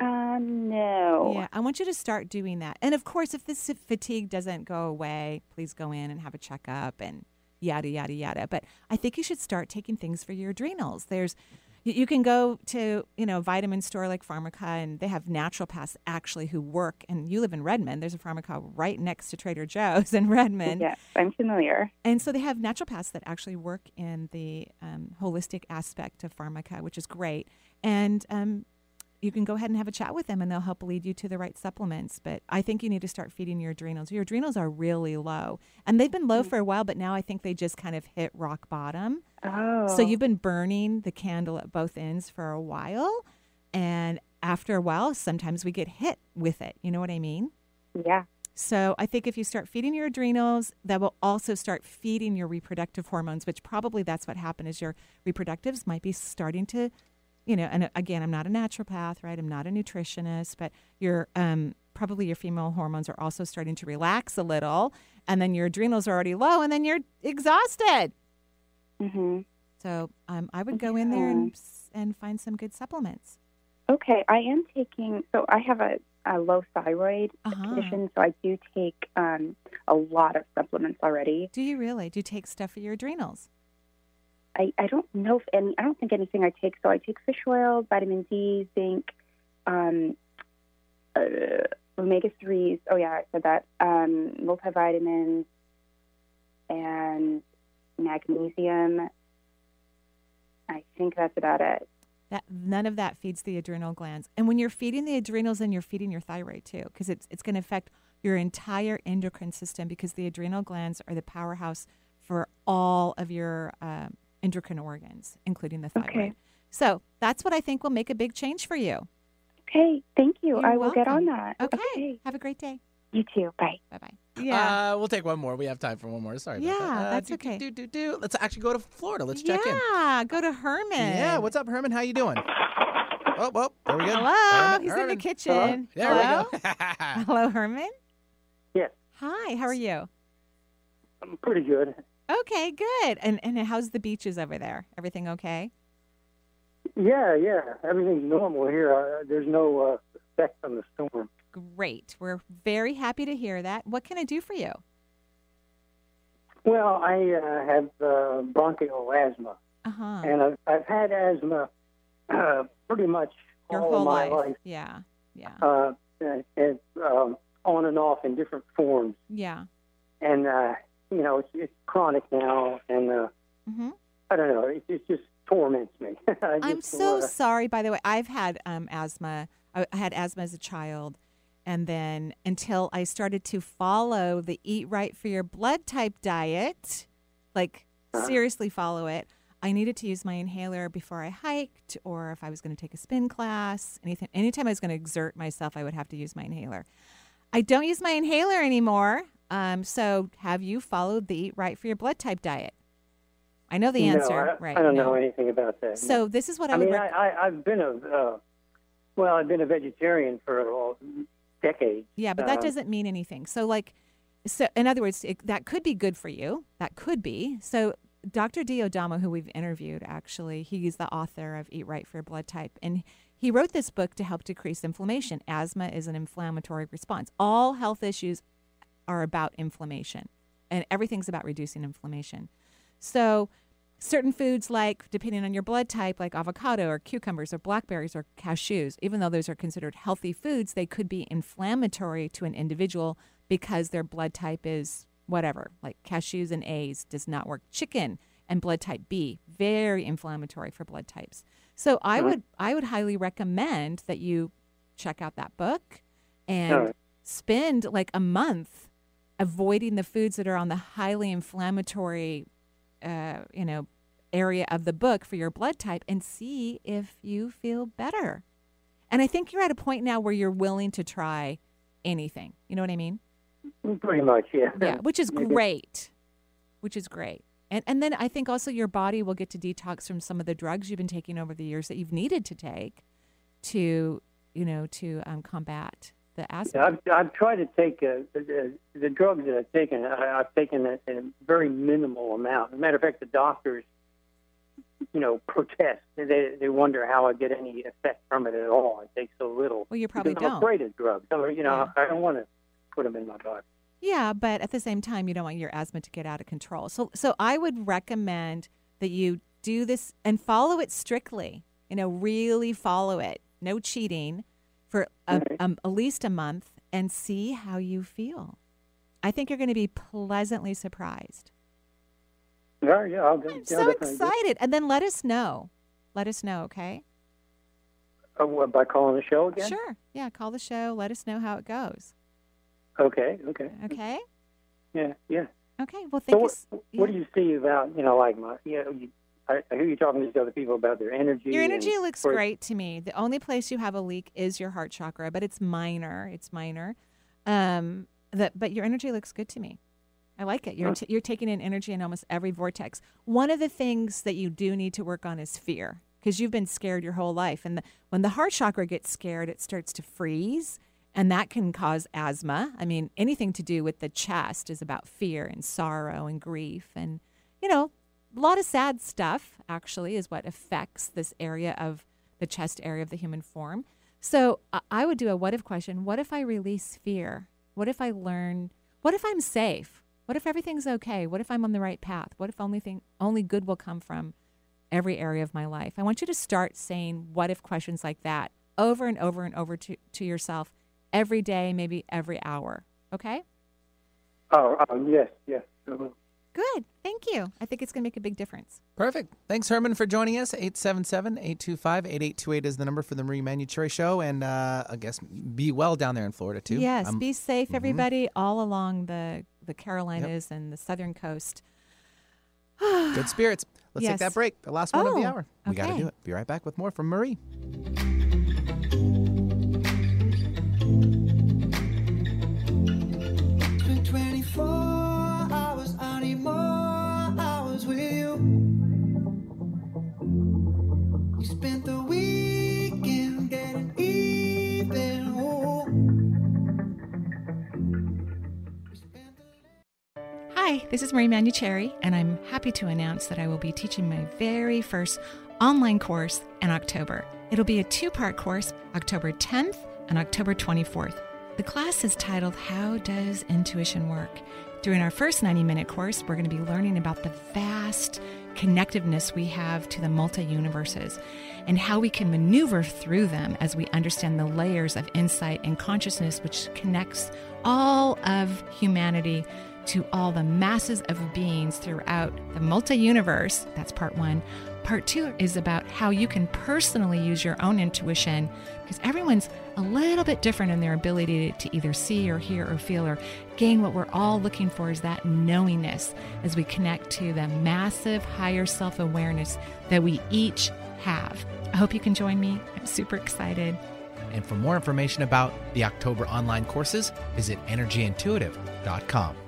um, no. Yeah, I want you to start doing that. And of course, if this fatigue doesn't go away, please go in and have a checkup and yada yada yada. But I think you should start taking things for your adrenals. There's you, can go to you know vitamin store like Pharmaca, and they have naturopaths actually who work. And you live in Redmond. There's a Pharmaca right next to Trader Joe's in Redmond. Yes, I'm familiar. And so they have naturopaths that actually work in the um, holistic aspect of pharmaca, which is great. And um, you can go ahead and have a chat with them, and they'll help lead you to the right supplements. But I think you need to start feeding your adrenals. Your adrenals are really low, and they've been low mm. for a while, but now I think they just kind of hit rock bottom. Oh. So you've been burning the candle at both ends for a while, and after a while, sometimes we get hit with it. You know what I mean? Yeah. So I think if you start feeding your adrenals, that will also start feeding your reproductive hormones, which probably that's what happened is your reproductives might be starting to, you know, and again, I'm not a naturopath, right? I'm not a nutritionist, but your um, probably your female hormones are also starting to relax a little, and then your adrenals are already low, and then you're exhausted. Mm-hmm. So um, I would go in there and and find some good supplements. Okay, I am taking. So I have a, a low thyroid Uh-huh. condition, so I do take um, a lot of supplements already. Do you really? Do you take stuff for your adrenals? I, I don't know if any. I don't think anything I take. So I take fish oil, vitamin D, zinc, um, uh, omega threes. Oh yeah, I said that. Um, multivitamins and magnesium. I think that's about it. That none of that feeds the adrenal glands. And when you're feeding the adrenals, then you're feeding your thyroid too, because it's it's going to affect your entire endocrine system because the adrenal glands are the powerhouse for all of your um, endocrine organs, including the thyroid. Okay. So that's what I think will make a big change for you. Okay, thank you. You're I will get on that. Okay. Have a great day. You too. Bye. Bye bye. Yeah. Uh, we'll take one more. We have time for one more. Sorry. about Yeah, that. Uh, that's do, okay. Do, do, do, do. Let's actually go to Florida. Let's check in. yeah. Go to Herman. Yeah. What's up, Herman? How you doing? Oh, well, there we go. Hello. Herman, He's in the kitchen. There Hello. we go. Hello, Herman. Yes. Hi. How are you? I'm pretty good. Okay, good. And and how's the beaches over there? Everything okay? Yeah, yeah. Everything's normal here. Uh, there's no uh, effect on the storm. Great. We're very happy to hear that. What can I do for you? Well, I uh, have uh, bronchial asthma, Uh-huh. and I've, I've had asthma uh, pretty much Your all whole of my life. life. Yeah. Yeah. Uh, and, and um, on and off in different forms, Yeah. and uh, you know it's, it's chronic now, and uh, Mhm. I don't know. It, it just torments me. I'm just, so uh, sorry. By the way, I've had um, asthma. I I had asthma as a child, and then until I started to follow the Eat Right for Your Blood Type diet, like Uh-huh. seriously follow it. I needed to use my inhaler before I hiked, or if I was going to take a spin class. Anything, anytime I was going to exert myself, I would have to use my inhaler. I don't use my inhaler anymore. Um, so, have you followed the Eat Right for Your Blood Type diet? I know the no, answer. I, right? I don't no. know anything about that. So this is what I, I mean, rec- I, I, I've been a uh, well, I've been a vegetarian for decades. Yeah, but that Uh, doesn't mean anything. So, like, so in other words, it, that could be good for you. That could be. So, Dr. D'Adamo, who we've interviewed, actually, he's the author of Eat Right for Your Blood Type, and he wrote this book to help decrease inflammation. Asthma is an inflammatory response. All health issues are about inflammation, and everything's about reducing inflammation. So, certain foods, like depending on your blood type, like avocado or cucumbers or blackberries or cashews, even though those are considered healthy foods, they could be inflammatory to an individual because their blood type is whatever. Like cashews and A's does not work. Chicken and blood type B, very inflammatory for blood types. So I Mhm. would I would highly recommend that you check out that book and spend like a month avoiding the foods that are on the highly inflammatory uh, you know area of the book for your blood type and see if you feel better. And i think you're at a point now where you're willing to try anything. You know what i mean? Pretty much, yeah. yeah which is great. Which is great. And and then i think also your body will get to detox from some of the drugs you've been taking over the years that you've needed to take to you know to um, combat the Yeah, I've, I've tried to take uh, the, the, drugs that I've taken. I, I've taken a, a very minimal amount. As a matter of fact, the doctors, you know, protest. They they wonder how I get any effect from it at all. I take so little. Well, you probably because I'm afraid of drugs. So, you know, I don't want to put them in my body. Yeah, but at the same time, you don't want your asthma to get out of control. So, so I would recommend that you do this and follow it strictly. You know, really follow it. No cheating for a, um, at least a month and see how you feel. I think you're going to be pleasantly surprised. Yeah, yeah. I'll, I'm so excited. And then let us know. Let us know, okay? Uh, what, by calling the show again? Sure. Yeah, call the show. Let us know how it goes. Okay. Okay. Okay? Yeah. Yeah. Okay. Well, So thank you. what, what do you see about you know like my you know you, I, I hear you talking to these other people about their energy. Your and energy looks where- great to me. The only place you have a leak is your heart chakra, but it's minor. It's minor. Um, that, but your energy looks good to me. I like it. You're, t- you're taking in energy in almost every vortex. One of the things that you do need to work on is fear because you've been scared your whole life. And the, when the heart chakra gets scared, it starts to freeze, and that can cause asthma. I mean, anything to do with the chest is about fear and sorrow and grief. And, you know, a lot of sad stuff actually is what affects this area of the chest area of the human form. So I would do a what if question. What if I release fear? What if I learn? What if I'm safe? What if everything's okay? What if I'm on the right path? What if only thing only good will come from every area of my life? I want you to start saying what if questions like that over and over and over to, to yourself every day, maybe every hour. Okay? Oh, oh yes, yes. Good. Thank you. I think it's going to make a big difference. Perfect. Thanks, Herman, for joining us. 877 825 8828 is the number for the Marie Manuchehri Show. And uh, I guess be well down there in Florida, too. Yes. Um, be safe, mhm. everybody, all along the, the Carolinas and the southern coast. Good spirits. Let's Yes. take that break. The last one of the Oh, hour. We got to do it. Be right back with more from Marie. This is Marie Manuchehri, and I'm happy to announce that I will be teaching my very first online course in October. It'll be a two part course, October 10th and October 24th. The class is titled How Does Intuition Work? During our first 90 minute course, we're going to be learning about the vast connectiveness we have to the multi universes and how we can maneuver through them as we understand the layers of insight and consciousness which connects all of humanity to all the masses of beings throughout the multi universe. That's part one. Part two is about how you can personally use your own intuition because everyone's a little bit different in their ability to either see or hear or feel or gain what we're all looking for is that knowingness as we connect to the massive higher self awareness that we each have. I hope you can join me. I'm super excited. And for more information about the October online courses, visit energyintuitive.com.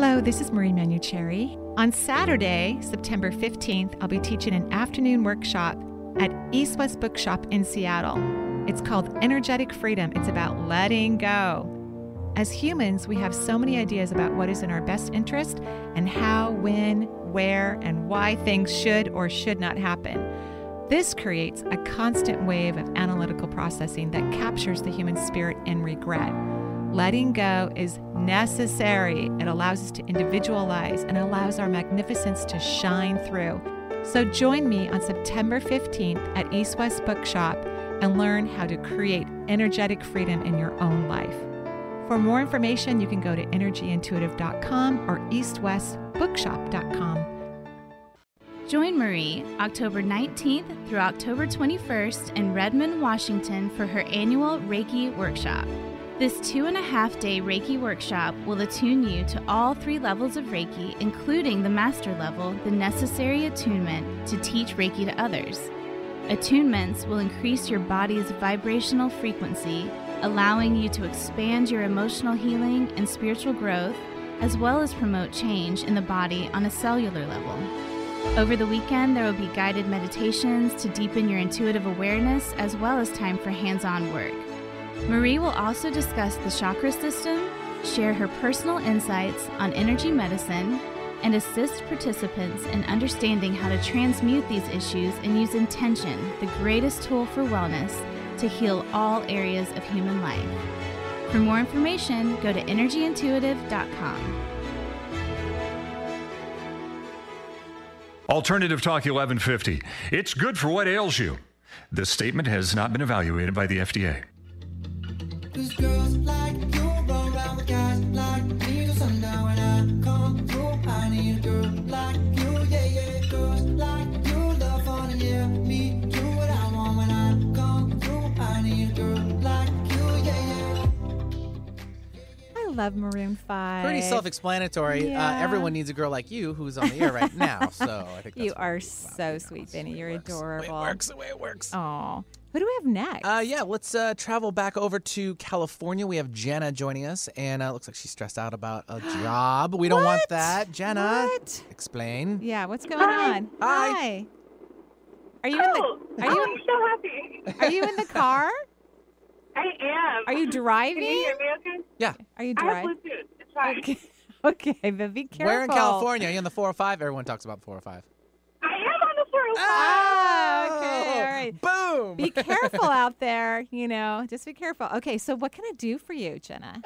Hello, this is Marie Manuchehri. On Saturday, September 15th, I'll be teaching an afternoon workshop at East West Bookshop in Seattle. It's called Energetic Freedom. It's about letting go. As humans, we have so many ideas about what is in our best interest and how, when, where, and why things should or should not happen. This creates a constant wave of analytical processing that captures the human spirit in regret. Letting go is necessary. It allows us to individualize and allows our magnificence to shine through. So join me on September 15th at East West Bookshop and learn how to create energetic freedom in your own life. For more information, you can go to energyintuitive.com or eastwestbookshop.com. Join Marie October 19th through October 21st in Redmond, Washington for her annual Reiki workshop. This two and a half day Reiki workshop will attune you to all three levels of Reiki, including the master level, the necessary attunement to teach Reiki to others. Attunements will increase your body's vibrational frequency, allowing you to expand your emotional healing and spiritual growth, as well as promote change in the body on a cellular level. Over the weekend, there will be guided meditations to deepen your intuitive awareness, as well as time for hands on work. Marie will also discuss the chakra system, share her personal insights on energy medicine, and assist participants in understanding how to transmute these issues and use intention, the greatest tool for wellness, to heal all areas of human life. For more information, go to energyintuitive.com. Alternative Talk 1150. It's good for what ails you. This statement has not been evaluated by the FDA. Cause girls like you roll around with guys like me till sundown when I come through. I need a girl like you, yeah, yeah. Girls like you love fun and yeah, me do what I want when I come through. I need a girl like you, yeah, yeah. I love Maroon 5. Pretty self-explanatory. Uh, everyone needs a girl like you who's on the air right now. So I think that's You are so sweet, Benny. You're adorable. it works the way it works. Oh. Who do we have next? Uh, yeah, let's uh, travel back over to California. We have Jenna joining us, and uh, looks like she's stressed out about a job. We don't want What? that. Jenna, What? explain. Yeah, what's going on? Hi. Are you in Oh, the Are you I'm so happy. Are you in the car? I am. Are you driving? Can you hear me okay? Yeah. Are you driving? I have driving? Bluetooth. It's fine. Okay. Okay, but be careful. Where in California? Are you on the 405? Everyone talks about the 405. I am on the 405. Okay, all right. Boom. Be careful out there, you know. Just be careful. Okay, so what can I do for you, Jenna?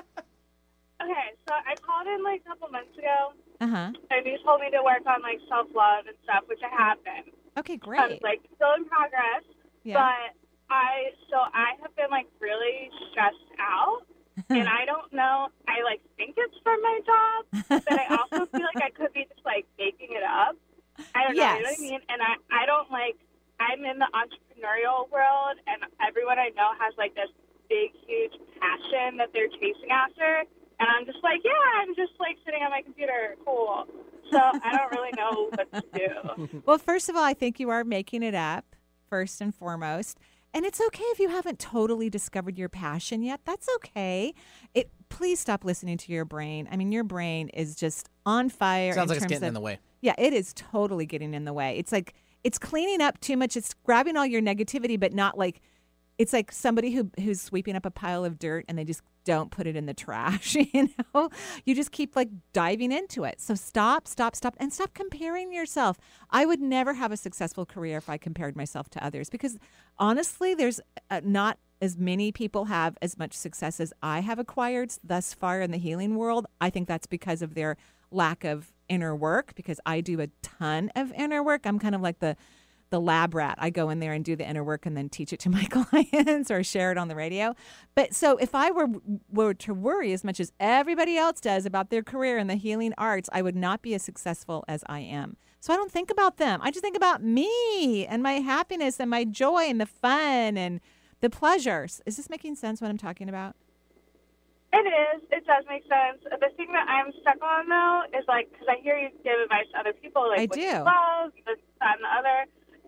Okay, so I called in like a couple months ago, Uh-huh. and you told me to work on like self love and stuff, which I have been. Okay, great. I'm great. like still in progress, Yeah. but I so I have been like really stressed out, and I don't know. I like think it's from my job, but I also feel like I could be just like making it up. I don't know, you know what I mean? And I I don't like. I'm in the entrepreneurial world, and everyone I know has like this big, huge passion that they're chasing after. And I'm just like, yeah, I'm just like sitting on my computer, cool. So I don't really know what to do. Well, first of all, I think you are making it up, first and foremost. And it's okay if you haven't totally discovered your passion yet. That's okay. It please stop listening to your brain. I mean, your brain is just on fire. Sounds in like it's terms getting in the way. Yeah, it is totally getting in the way. It's like it's cleaning up too much. It's grabbing all your negativity, but not like it's like somebody who who's sweeping up a pile of dirt and they just don't put it in the trash, you know? You just keep like diving into it. So stop, stop, stop and stop comparing yourself. I would never have a successful career if I compared myself to others because honestly, there's uh, not as many people have as much success as I have acquired thus far in the healing world. I think that's because of their lack of inner work because I do a ton of inner work. I'm kind of like the the lab rat. I go in there and do the inner work and then teach it to my clients or share it on the radio. But so if I were were to worry as much as everybody else does about their career in the healing arts, I would not be as successful as I am. So I don't think about them. I just think about me and my happiness and my joy and the fun and the pleasures. Is this making sense what I'm talking about? It is. It does make sense. The thing that I'm stuck on though is like because I hear you give advice to other people, like I what do. you love, this, that, and the other.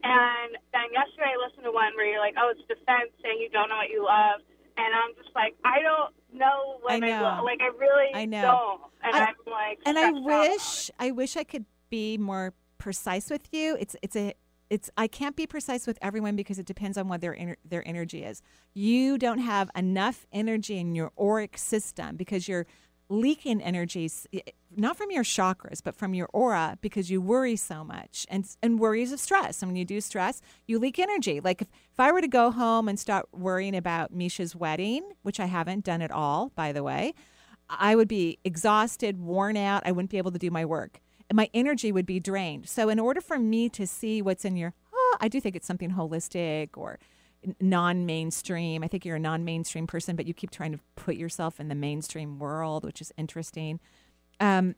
And then yesterday I listened to one where you're like, "Oh, it's defense saying you don't know what you love," and I'm just like, I don't know what I I, know. love. Like I really I know. don't. And I- am like, and I wish I wish I could be more precise with you. It's it's a it's I can't be precise with everyone because it depends on what their ener- their energy is. You don't have enough energy in your auric system because you're leaking energies eh, not from your chakras but from your aura because you worry so much and and worries of stress and when you do stress you leak energy like if, if i were to go home and start worrying about misha's wedding which i haven't done at all by the way I would be exhausted, worn out. I wouldn't be able to do my work. My energy would be drained. So, in order for me to see what's in your, oh, I do think it's something holistic or non mainstream. I think you're a non mainstream person, but you keep trying to put yourself in the mainstream world, which is interesting. Um,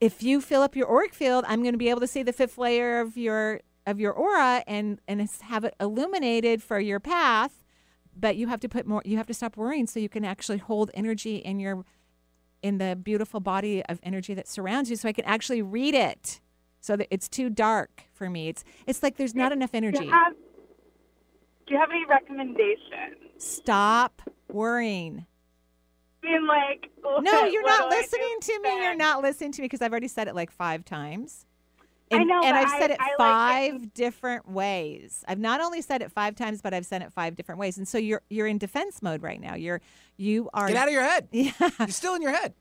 if you fill up your auric field, I'm going to be able to see the fifth layer of your of your aura and and have it illuminated for your path but you have to put more you have to stop worrying so you can actually hold energy in your in the beautiful body of energy that surrounds you so i can actually read it. So that it's too dark for me. It's it's like there's not enough Do energy. you have, do you have any recommendations? stop worrying. I mean, like, no you're not do do listening to me. You're not listening to me because i've already said it like five times I and, know, and but I've said I- it I like five different ways. I've not only said it five times, but I've said it five different ways. And so you're you're in defense mode right now. You're you are Get out of your head. Yeah, You're still in your head.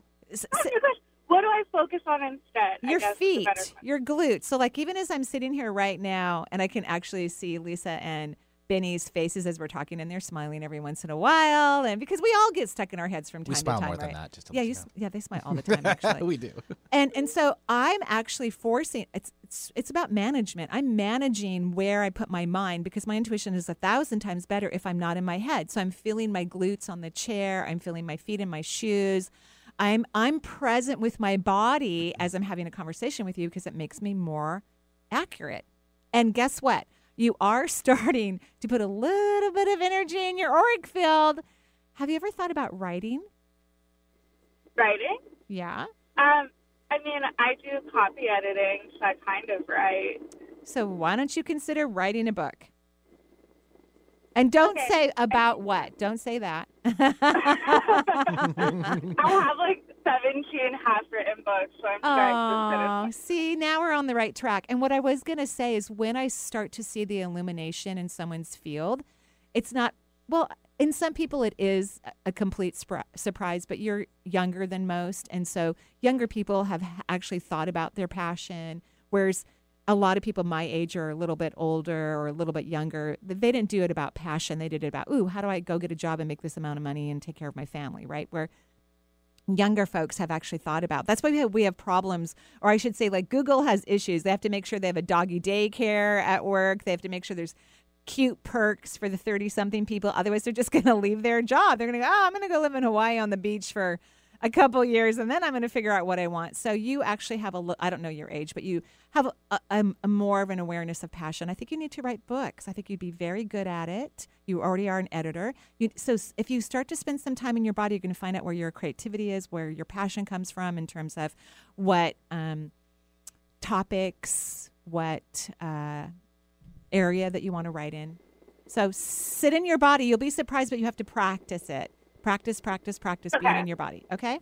What do I focus on instead? Your guess is a feet, your glutes. So like even as I'm sitting here right now, and I can actually see Lisa and Benny's faces as we're talking, and they're smiling every once in a while, and because we all get stuck in our heads from time We smile to time, more than that, just yeah, you s- yeah, they smile all the time. Actually, we do. and and so I'm actually forcing it's it's it's about management. I'm managing where I put my mind because my intuition is a thousand times better if I'm not in my head. So I'm feeling my glutes on the chair. I'm feeling my feet in my shoes. I'm I'm present with my body as I'm having a conversation with you because it makes me more accurate. And guess what? You are starting to put a little bit of energy in your auric field. Have you ever thought about writing? Writing? Yeah. Um, I mean, I do copy editing, so I kind of write. So why don't you consider writing a book? And don't say about what. Don't say that. I have like 17 half-written books, so I'm trying to Oh, see, now we're on the right track. And what I was going to say is when I start to see the illumination in someone's field, it's not, well, in some people it is a- a complete spri- surprise, but you're younger than most. And so younger people have actually thought about their passion, whereas a lot of people my age are a little bit older or a little bit younger. They didn't do it about passion. They did it about, ooh, how do I go get a job and make this amount of money and take care of my family, right? Where younger folks have actually thought about. That's why we have, we have problems, or I should say, like Google has issues. They have to make sure they have a doggy daycare at work. They have to make sure there's cute perks for the 30 something people. Otherwise, they're just going to leave their job. They're going to go, oh, I'm going to go live in Hawaii on the beach for a couple years and then I'm going to figure out what I want. So you actually have a, I don't know your age, but you have a, a, a more of an awareness of passion. I think you need to write books. I think you'd be very good at it. You already are an editor. You, so if you start to spend some time in your body, you're going to find out where your creativity is, where your passion comes from in terms of what um, topics, what uh, area that you want to write in. So sit in your body. You'll be surprised, but you have to practice it. Practice, practice, practice being in your body. Okay?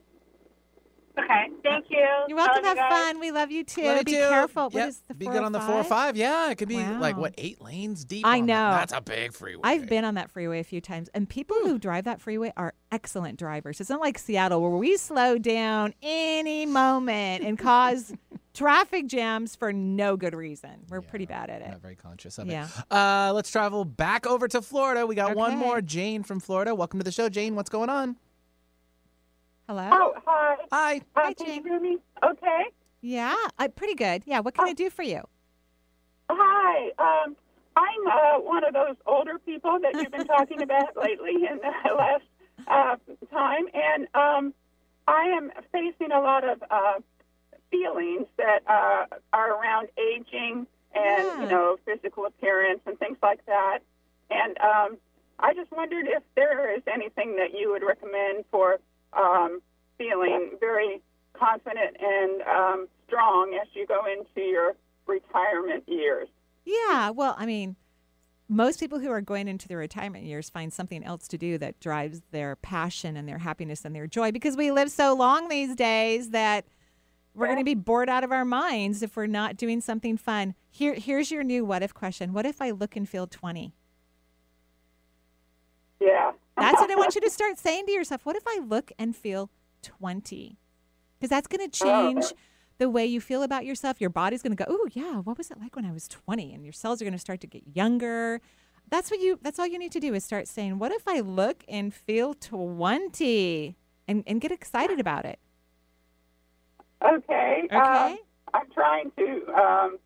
Okay, thank you. You're welcome. Have you fun. We love you too. Love be too. careful. Yep, is the be good on the four or five? Yeah, it could be like, what, eight lanes deep? I on that. know. That's a big freeway. I've been on that freeway a few times, and people who drive that freeway are excellent drivers. It's not like Seattle where we slow down any moment and cause traffic jams for no good reason. We're pretty bad at it. Not very conscious of Yeah. it. Uh, let's travel back over to Florida. We got one more. Jane from Florida. Welcome to the show, Jane. What's going on? Hello. Oh, hi. Hi. Hi, can you hear me? Okay. Yeah, uh, pretty good. Yeah, what can I do for you? Hi. Um, I'm uh, one of those older people that you've been talking about lately in the last uh, time, and um, I am facing a lot of uh, feelings that uh, are around aging and you know physical appearance and things like that. And um, I just wondered if there is anything that you would recommend for um, feeling very confident and um, strong as you go into your retirement years. Yeah, well, I mean, most people who are going into their retirement years find something else to do that drives their passion and their happiness and their joy because we live so long these days that we're going to be bored out of our minds if we're not doing something fun. Here here's your new what if question. What if I look and feel 20? Yeah. That's what I want you to start saying to yourself. What if I look and feel 20? Because that's going to oh. change the way you feel about yourself. Your body's going to go, "Oh, yeah, what was it like when I was 20?" And your cells are going to start to get younger. That's what you that's all you need to do is start saying, "What if I look and feel 20?" and and get excited about it. Okay. Okay. Um, I'm trying to um,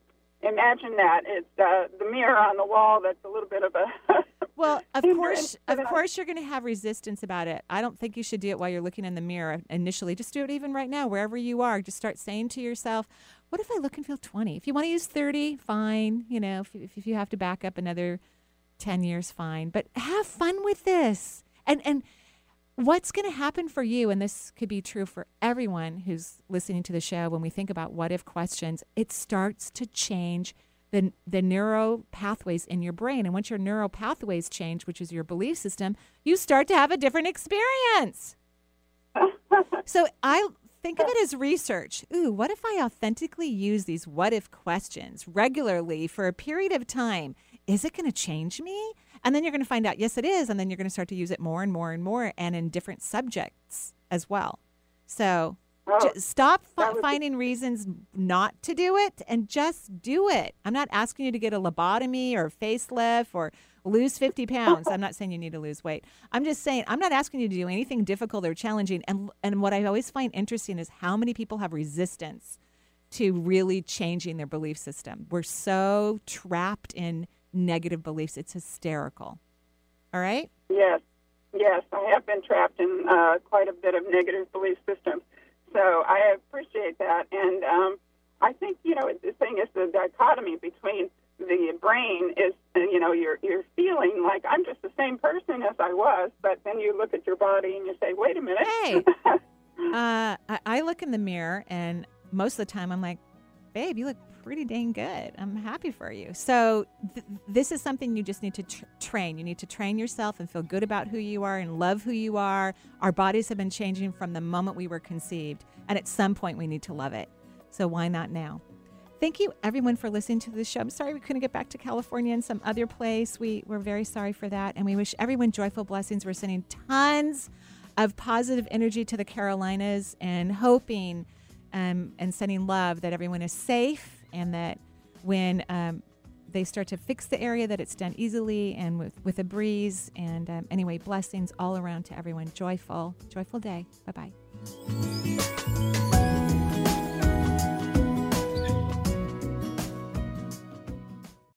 imagine that. It's uh, the mirror on the wall that's a little bit of a. Well, of course, of course, you're going to have resistance about it. I don't think you should do it while you're looking in the mirror initially. Just do it even right now, wherever you are. Just start saying to yourself, "What if I look and feel 20?" If you want to use 30, fine. You know, if, if if you have to back up another 10 years, fine. But have fun with this. And and what's going to happen for you, and this could be true for everyone who's listening to the show. When we think about what if questions, it starts to change the, the neural pathways in your brain. And once your neural pathways change, which is your belief system, you start to have a different experience. so I think of it as research. Ooh, what if I authentically use these what if questions regularly for a period of time? Is it going to change me? And then you're going to find out, yes, it is. And then you're going to start to use it more and more and more and in different subjects as well. So Ju- stop was- finding reasons not to do it and just do it. I'm not asking you to get a lobotomy or a facelift or lose 50 pounds. I'm not saying you need to lose weight. I'm just saying I'm not asking you to do anything difficult or challenging. And and what I always find interesting is how many people have resistance to really changing their belief system. We're so trapped in negative beliefs. It's hysterical. All right? Yes, yes, I have been trapped in uh, quite a bit of negative belief systems. So I appreciate that, and um, I think you know the thing is the dichotomy between the brain is you know you're you're feeling like I'm just the same person as I was, but then you look at your body and you say, wait a minute. Hey, uh, I, I look in the mirror, and most of the time I'm like, babe, you look pretty dang good. I'm happy for you. So th- this is something you just need to tr- train. You need to train yourself and feel good about who you are and love who you are. Our bodies have been changing from the moment we were conceived, and at some point we need to love it. So why not now? Thank you, everyone, for listening to the show. I'm sorry we couldn't get back to California and some other place. We, we're very sorry for that. And we wish everyone joyful blessings. We're sending tons of positive energy to the Carolinas and hoping um, and sending love that everyone is safe and that when um, they start to fix the area, that it's done easily and with, with a breeze. And um, anyway, blessings all around to everyone. Joyful, joyful day. Bye bye.